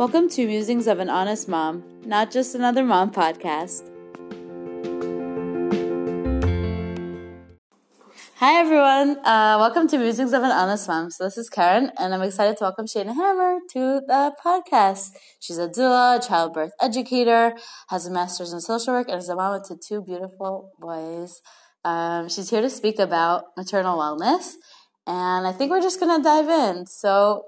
Welcome to Musings of an Honest Mom, not just another mom podcast. Hi everyone, uh, welcome to Musings of an Honest Mom. So this is Karen, and I'm excited to welcome Shayna Hammer to the podcast. She's a doula, a childbirth educator, has a master's in social work, and is a mama to two beautiful boys. Um, she's here to speak about maternal wellness, and I think we're just gonna dive in. So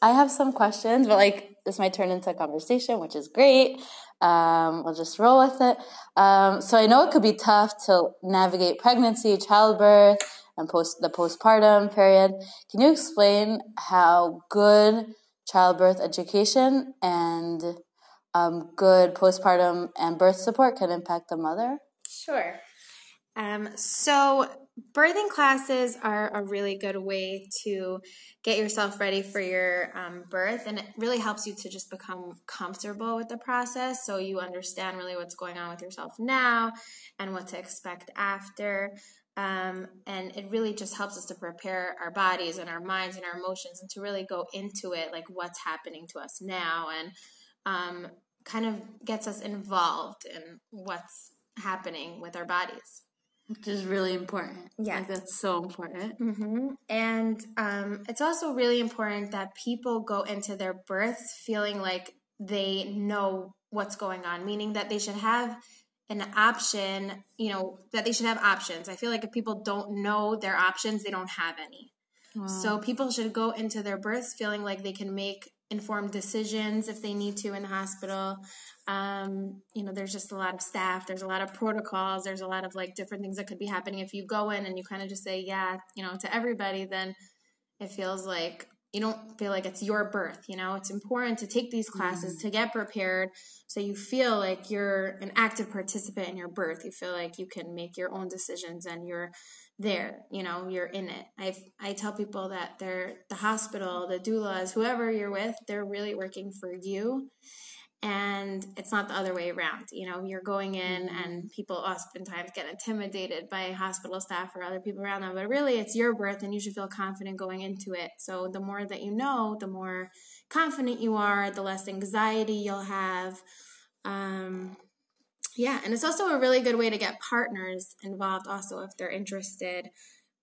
I have some questions, but like this might turn into a conversation, which is great. Um, we'll just roll with it. Um, so I know it could be tough to navigate pregnancy, childbirth, and post the postpartum period. Can you explain how good childbirth education and um, good postpartum and birth support can impact the mother? Sure. Um, so birthing classes are a really good way to get yourself ready for your um, birth and it really helps you to just become comfortable with the process so you understand really what's going on with yourself now and what to expect after. Um, and it really just helps us to prepare our bodies and our minds and our emotions and to really go into it like what's happening to us now and um, kind of gets us involved in what's happening with our bodies which is really important. Yeah, like that's so important. Mm-hmm. And um, it's also really important that people go into their births feeling like they know what's going on, meaning that they should have an option. You know that they should have options. I feel like if people don't know their options, they don't have any. Wow. So people should go into their births feeling like they can make informed decisions if they need to in the hospital. Um, you know, there's just a lot of staff, there's a lot of protocols, there's a lot of like different things that could be happening. If you go in and you kind of just say, yeah, you know, to everybody, then it feels like you don't feel like it's your birth. You know, it's important to take these classes mm. to get prepared so you feel like you're an active participant in your birth. You feel like you can make your own decisions and you're there you know you're in it. I i tell people that they're the hospital the doulas whoever you're with they're really working for you. And it's not the other way around you know you're going in mm-hmm. and people oftentimes get intimidated by hospital staff or other people around them but really it's your birth and you should feel confident going into it. So the more that you know the more confident you are the less anxiety you'll have. Um, yeah, and it's also a really good way to get partners involved. Also, if they're interested,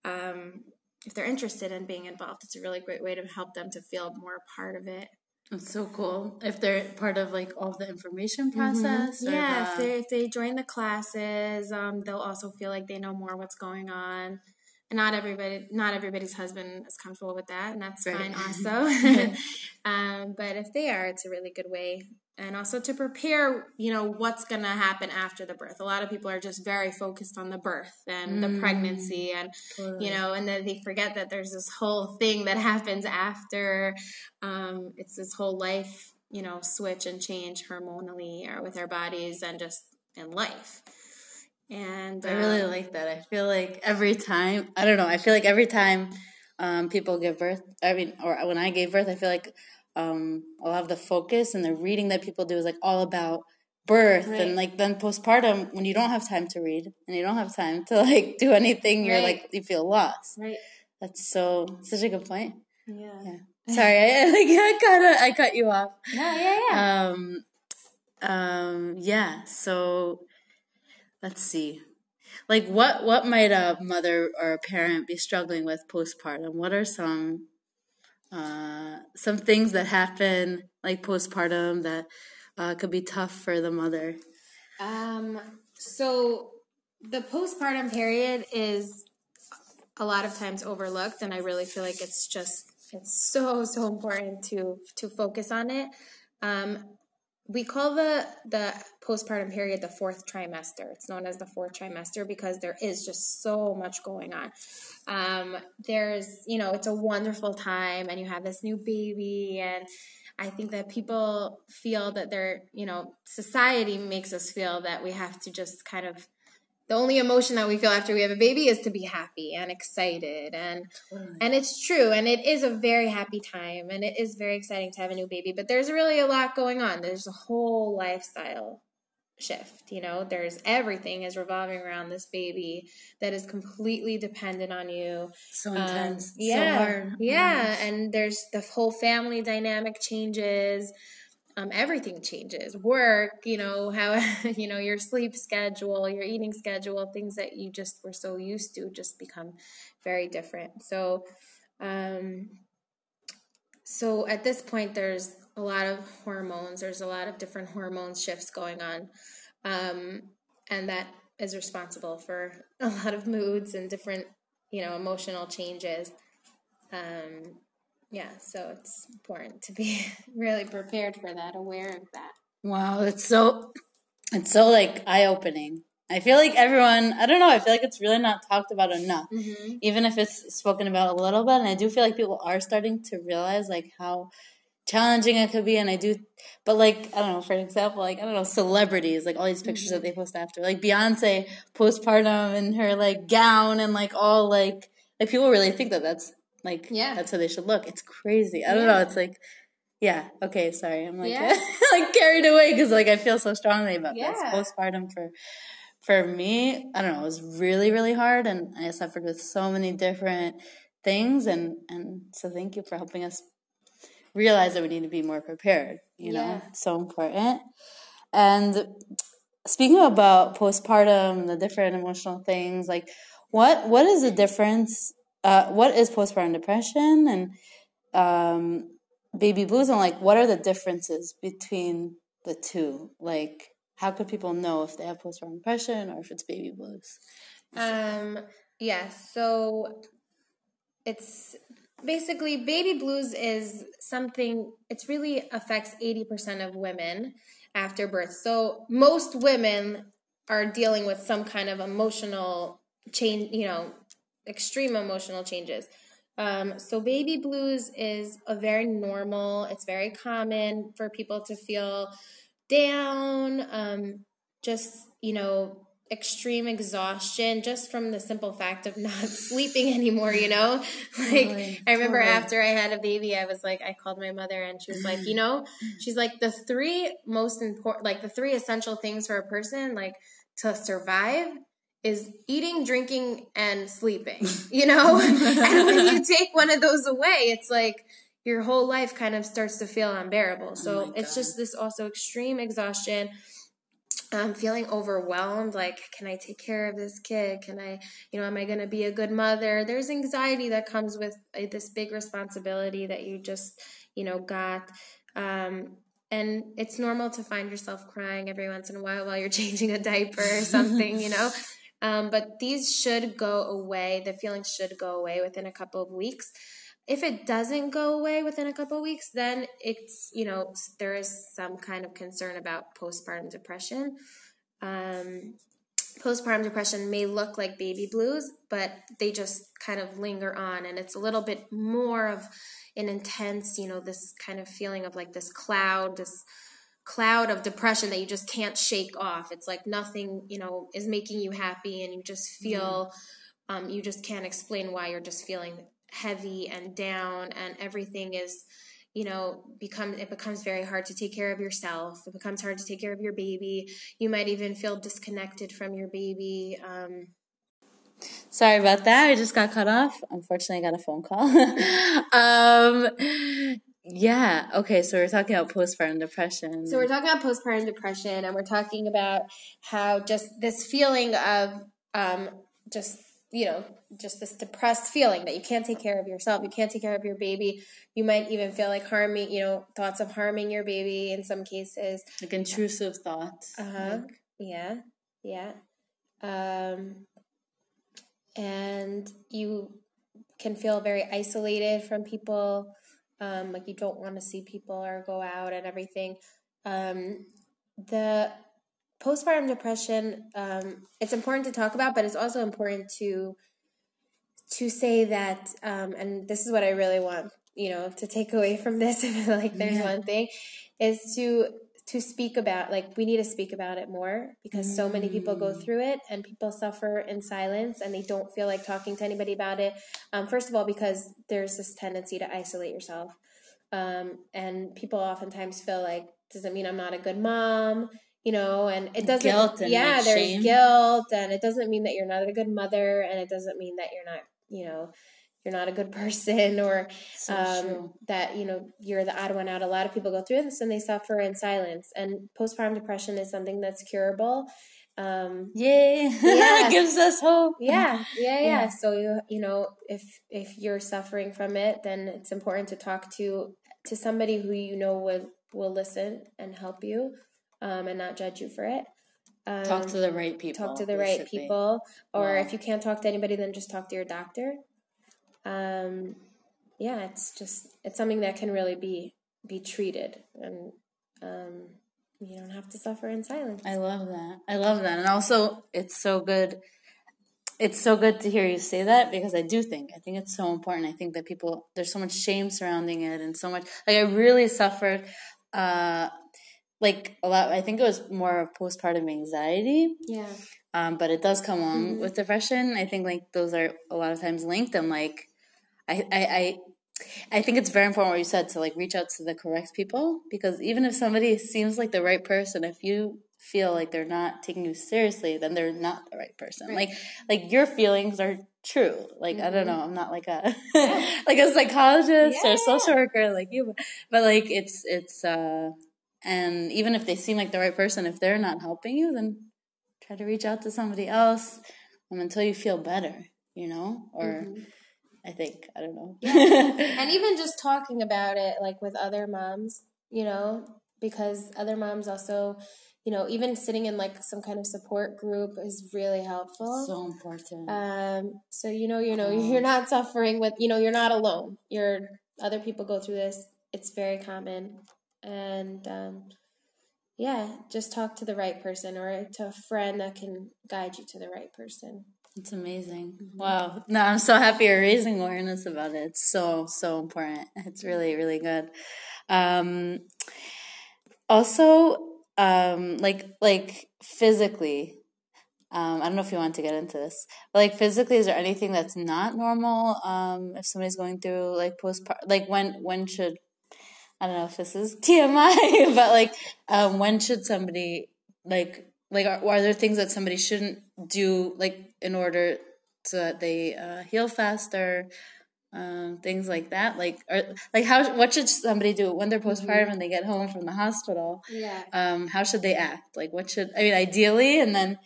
um, if they're interested in being involved, it's a really great way to help them to feel more part of it. That's so cool. If they're part of like all the information mm-hmm. process, mm-hmm. yeah. The... If they if they join the classes, um, they'll also feel like they know more what's going on. And not everybody, not everybody's husband is comfortable with that, and that's right. fine also. um, but if they are, it's a really good way and also to prepare you know what's going to happen after the birth a lot of people are just very focused on the birth and mm. the pregnancy and totally. you know and then they forget that there's this whole thing that happens after um, it's this whole life you know switch and change hormonally or with our bodies and just in life and i really um, like that i feel like every time i don't know i feel like every time um, people give birth i mean or when i gave birth i feel like um, a lot of the focus and the reading that people do is like all about birth right. and like then postpartum when you don't have time to read and you don't have time to like do anything you're right. like you feel lost. Right. That's so such a good point. Yeah, yeah. sorry I, like I cut I cut you off. No yeah yeah. Um um yeah so let's see. Like what what might a mother or a parent be struggling with postpartum? What are some uh, some things that happen like postpartum that uh, could be tough for the mother? Um, so the postpartum period is a lot of times overlooked, and I really feel like it's just it's so so important to to focus on it. Um, we call the the postpartum period the fourth trimester. It's known as the fourth trimester because there is just so much going on. Um, there's, you know, it's a wonderful time, and you have this new baby, and I think that people feel that they're, you know, society makes us feel that we have to just kind of the only emotion that we feel after we have a baby is to be happy and excited and and it's true and it is a very happy time and it is very exciting to have a new baby but there's really a lot going on. There's a whole lifestyle shift you know? There's everything is revolving around this baby that is completely dependent on you. So intense um, yeah so hard. yeah and there's the whole family dynamic changes um, everything changes. Work you know how you know your sleep schedule your eating schedule things that you just were so used to just become very different. So um so at this point there's a lot of hormones. There's a lot of different hormone shifts going on um and that is responsible for a lot of moods and different you know emotional changes. Um yeah, so it's important to be really prepared for that, aware of that. Wow, it's so it's so like eye opening. I feel like everyone, I don't know, I feel like it's really not talked about enough. Mm-hmm. Even if it's spoken about a little bit, and I do feel like people are starting to realize like how challenging it could be and I do but like I don't know, for example, like I don't know, celebrities, like all these pictures mm-hmm. that they post after. Like Beyonce postpartum in her like gown and like all like like people really think that that's like, yeah, that's how they should look. It's crazy. I don't yeah. know. It's like, yeah. Okay, sorry. I'm like yeah. like carried away because like I feel so strongly about yeah. this postpartum for for me. I don't know. It was really really hard, and I suffered with so many different things, and and so thank you for helping us realize that we need to be more prepared. You know, yeah. it's so important. And speaking about postpartum, the different emotional things, like what what is the difference uh, what is postpartum depression and um, baby blues, and like what are the differences between the two? Like, how could people know if they have postpartum depression or if it's baby blues? Um, yeah, so it's basically baby blues is something it's really affects 80% of women after birth so most women are dealing with some kind of emotional change you know extreme emotional changes. Um, so baby blues is a very normal, it's very common for people to feel down, um, just, you know, extreme exhaustion just from the simple fact of not sleeping anymore, you know? Like totally, I remember totally. after I had a baby, I was like I called my mother and she was like, "You know, she's like the three most important like the three essential things for a person like to survive is eating, drinking, and sleeping, you know? and when you take one of those away, it's like your whole life kind of starts to feel unbearable. So oh it's just this also extreme exhaustion. Um, feeling overwhelmed, like, can I take care of this kid? Can I, you know, am I going to be a good mother? There's anxiety that comes with uh, this big responsibility that you just, you know, got. Um, and it's normal to find yourself crying every once in a while while you're changing a diaper or something, you know. Um, but these should go away. The feelings should go away within a couple of weeks. If it doesn't go away within a couple of weeks, then it's, you know, there is some kind of concern about postpartum depression. Um, postpartum depression may look like baby blues, but they just kind of linger on. And it's a little bit more of an intense, you know, this kind of feeling of like this cloud, this cloud of depression that you just can't shake off. It's like nothing, you know, is making you happy and you just feel mm. um, you just can't explain why you're just feeling heavy and down and everything is you know become it becomes very hard to take care of yourself it becomes hard to take care of your baby you might even feel disconnected from your baby um, Sorry about that. I just got cut off. Unfortunately, I got a phone call. um, yeah. Okay. So we're talking about postpartum depression. So we're talking about postpartum depression, and we're talking about how just this feeling of um, just you know just this depressed feeling that you can't take care of yourself, you can't take care of your baby. You might even feel like harming, you know, thoughts of harming your baby in some cases, like intrusive thoughts. Uh huh. Like. Yeah. Yeah. Um, and you can feel very isolated from people um, like you don't want to see people or go out and everything. Um, the postpartum depression, um, it's important to talk about, but it's also important to to say that, um, and this is what I really want, you know, to take away from this. like there's yeah. one thing, is to to speak about like we need to speak about it more because so many people go mm. through it and people suffer in silence and they don't feel like talking to anybody about it um, first of all because there's this tendency to isolate yourself um, and people oftentimes feel like does it mean i'm not a good mom you know and it doesn't guilt yeah there's shame. guilt and it doesn't mean that you're not a good mother and it doesn't mean that you're not you know you're not a good person or So um, that you know you're the odd one out. A lot of people go through this and they suffer in silence. And postpartum depression is something that's curable. Um, Yay! Yeah. Gives us hope. yeah, yeah, yeah, Yeah. So you you know if if you're suffering from it, then it's important to talk to to somebody who you know will will listen and help you, um, and not judge you for it. Um, Talk to the right people. talk to the right people or Wow. if you can't talk to anybody then just talk to your doctor um yeah it's just it's something that can really be be treated and um you don't have to suffer in silence I love that. I love that. And also, it's so good. It's so good to hear you say that because I do think, I think it's so important. I think that people, there's so much shame surrounding it and so much, like, I really suffered, uh, like, a lot, I think it was more of postpartum anxiety, yeah um, but it does come along Mm-hmm. with depression. I think, like, those are a lot of times linked. And, like, I, I, I, I think it's very important what you said to like reach out to the correct people because even if somebody seems like the right person, if you feel like they're not taking you seriously, then they're not the right person. Like like your feelings are true. Like I don't know, I'm not like a like a psychologist or Yeah. a social worker like you, but like it's it's uh and even if they seem like the right person, if they're not helping you, then try to reach out to somebody else um, until you feel better, you know, or. I think I don't know. Yeah. and even just talking about it like with other moms you know because other moms also you know even sitting in like some kind of support group is really helpful so important. Um, so you know, you know, you're not suffering with, you know, you're not alone. You're other people go through this. It's very common, and um, yeah, just talk to the right person or to a friend that can guide you to the right person. It's amazing. Mm-hmm. Wow. No, I'm so happy you're raising awareness about it. It's so so important. It's really really good. Um, also, um, like like physically. Um, I don't know if you want to get into this, but like physically, is there anything that's not normal? Um, if somebody's going through like postpartum, like when when should I don't know if this is TMI, but like, um, when should somebody like like are, are there things that somebody shouldn't do like in order so that they uh, heal faster, um, things like that? Like, or like how what should somebody do when they're postpartum and they get home from the hospital? Yeah. Um, how should they act? Like, what should I mean? Ideally, and then.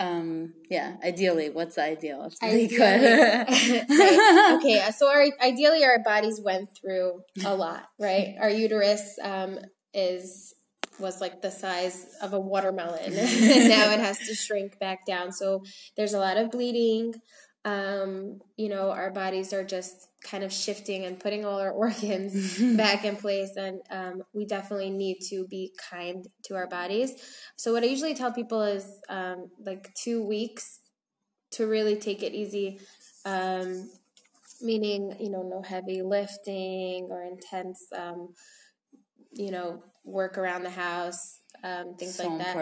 Um, yeah, ideally, what's the ideal? If they could. Right. Okay, so our ideally our bodies went through a lot, right? Our uterus um, is was like the size of a watermelon, and now it has to shrink back down. So there's a lot of bleeding. Um, you know, our bodies are just kind of shifting and putting all our organs back in place, and um, we definitely need to be kind to our bodies. So what I usually tell people is um, like two weeks to really take it easy. Um, meaning, you know, no heavy lifting or intense, um, you know, work around the house, um, things So like that.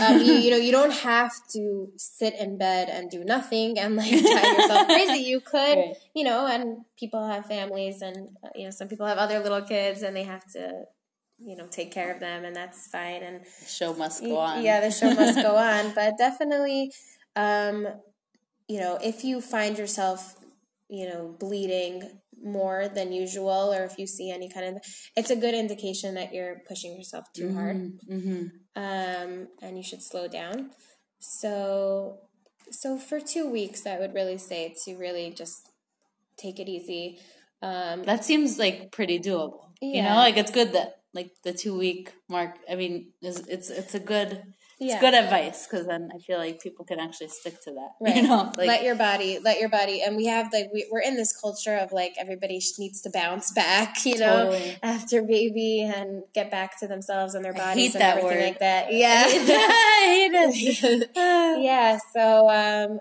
um, you, you know, you don't have to sit in bed and do nothing and like drive yourself crazy. You could, Right. you know, and people have families and, uh, you know, some people have other little kids and they have to, you know, take care of them and that's fine. And the Show must go on. yeah, the show must go on. But definitely, um, you know, if you find yourself, you know, bleeding more than usual, or if you see any kind of, it's a good indication that you're pushing yourself too hard, Mm-hmm. um, and you should slow down. So, so for two weeks, I would really say to really just take it easy. Um, That seems like pretty doable. You know, like it's good that like the two week mark. I mean, is it's it's a good Yeah. it's good advice because then I feel like people can actually stick to that. Right. You know, like let your body, let your body, and we have like we, we're in this culture of like everybody needs to bounce back, you know, Totally. after baby and get back to themselves and their bodies hate and that everything word. like that. Yeah, I hate it. yeah. So, um,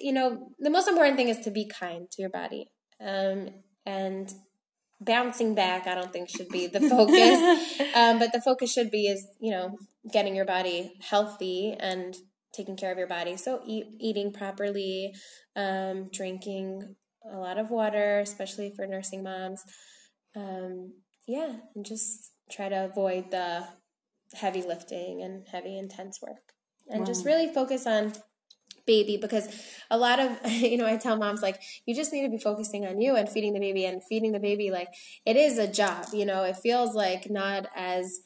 you know, the most important thing is to be kind to your body, um, and bouncing back. I don't think should be the focus, um, but the focus should be is you know getting your body healthy and taking care of your body. So, eat, eating properly, um, drinking a lot of water, especially for nursing moms. Um, yeah, and just try to avoid the heavy lifting and heavy intense work and just really focus on baby because a lot of you know i tell moms like you just need to be focusing on you and feeding the baby and feeding the baby like it is a job you know? It feels like not as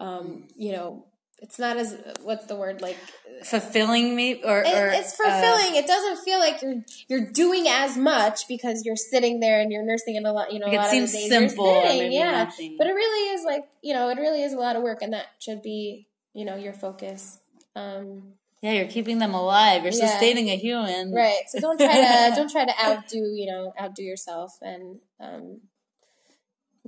um you know it's not as what's the word like fulfilling me or, it, or it's fulfilling. Uh, it doesn't feel like you're you're doing as much because you're sitting there and you're nursing and a lot you know it a lot seems of days simple sitting, yeah. nothing. but it really is like you know it really is a lot of work and that should be you know your focus. Um yeah you're keeping them alive you're Yeah. sustaining a human right so don't try to don't try to outdo you know outdo yourself and um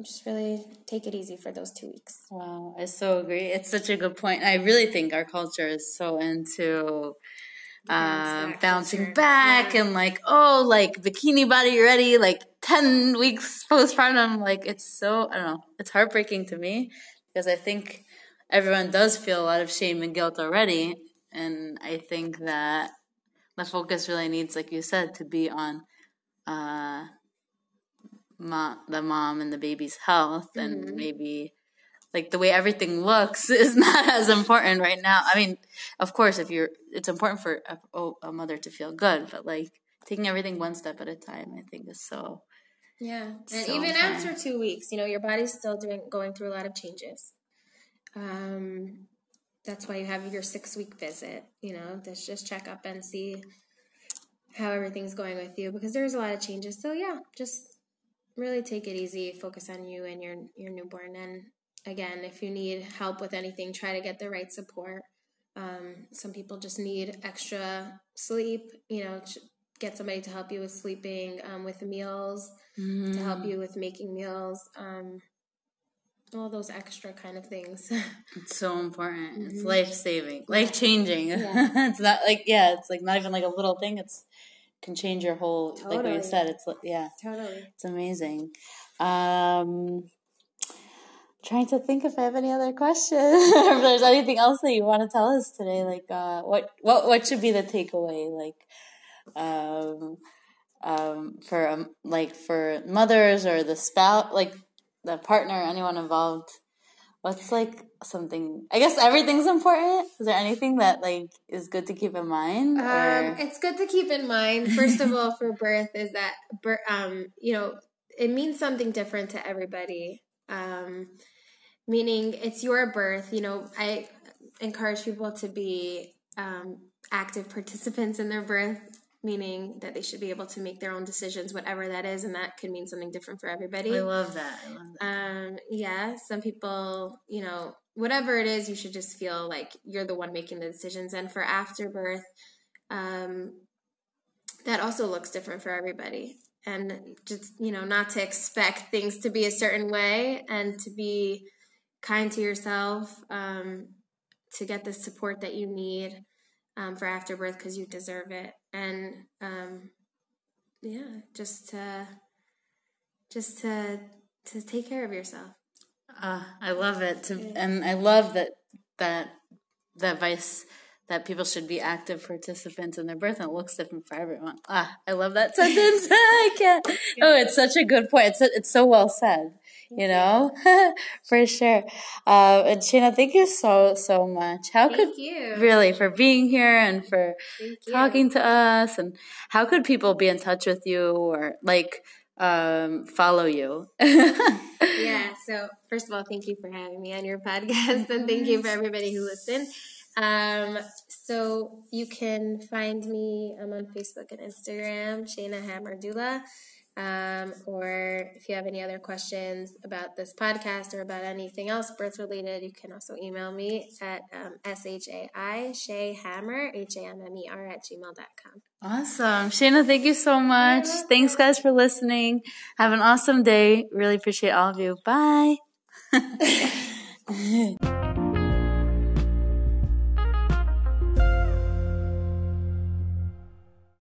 just really take it easy for those two weeks Wow, I so agree. It's such a good point. I really think our culture is so into um, back bouncing culture. back Yeah. and like, oh, like bikini body ready, like 10 weeks postpartum. Like, it's so, I don't know, it's heartbreaking to me because I think everyone does feel a lot of shame and guilt already. And I think that the focus really needs, like you said, to be on uh, the mom and the baby's health and Mhm. maybe like the way everything looks is not as important right now. I mean, of course, if you're, it's important for a, oh, a mother to feel good, but like taking everything one step at a time, I think is so. Yeah, and So even after two weeks, you know, your body's still doing going through a lot of changes. Um, that's why you have your six week visit. You know, let's just check up and see how everything's going with you because there's a lot of changes. So yeah, just really take it easy, focus on you and your your newborn. And again, if you need help with anything, try to get the right support. Um, some people just need extra sleep. You know, get somebody to help you with sleeping, um, with meals to help you with making meals, um, all those extra kind of things. It's so important. It's Mhm. life saving, life changing. Yeah. it's not like yeah, it's like not even like a little thing. It's can change your whole like what you said. It's like yeah, totally. it's amazing. Um, trying to think if I have any other questions. or if there's anything else that you want to tell us today, like uh, what what what should be the takeaway, like um, um, for um, like for mothers or the spouse, like the partner, anyone involved. What's like something? I guess everything's important. Is there anything that like is good to keep in mind? Um, it's good to keep in mind, first of all, for birth is that, bir- um, you know, it means something different to everybody. Um, meaning it's your birth. You know, I encourage people to be um, active participants in their birth, meaning that they should be able to make their own decisions, whatever that is, and that could mean something different for everybody. I love that. I love that. Um, yeah, some people, you know, whatever it is, you should just feel like you're the one making the decisions. And for afterbirth, um, that also looks different for everybody. And just, you know, not to expect things to be a certain way and to be kind to yourself, um, to get the support that you need um, for afterbirth because you deserve it. And um, yeah, just to just to to take care of yourself. Uh, I love it, to, and I love that that that advice that people should be active participants in their birth, and it looks different for everyone. Ah, I love that sentence. I can't. Oh, it's such a good point. It's it's so well said. You know, for sure. Uh, and Shana, thank you so so much. How could you. really for being here and for Thank you. talking to us and how could people be in touch with you or like um follow you yeah. So first of all, thank you for having me on your podcast, and thank you for everybody who listened. Um, so you can find me. I'm on Facebook and Instagram, Shayna Hammer Doula. Um, or if you have any other questions about this podcast or about anything else birth related, you can also email me at um, shai shay hammer h a m m e r at gmail.com. awesome. Shana thank you so much. Thanks guys for listening. Have an awesome day. Really appreciate all of you. Bye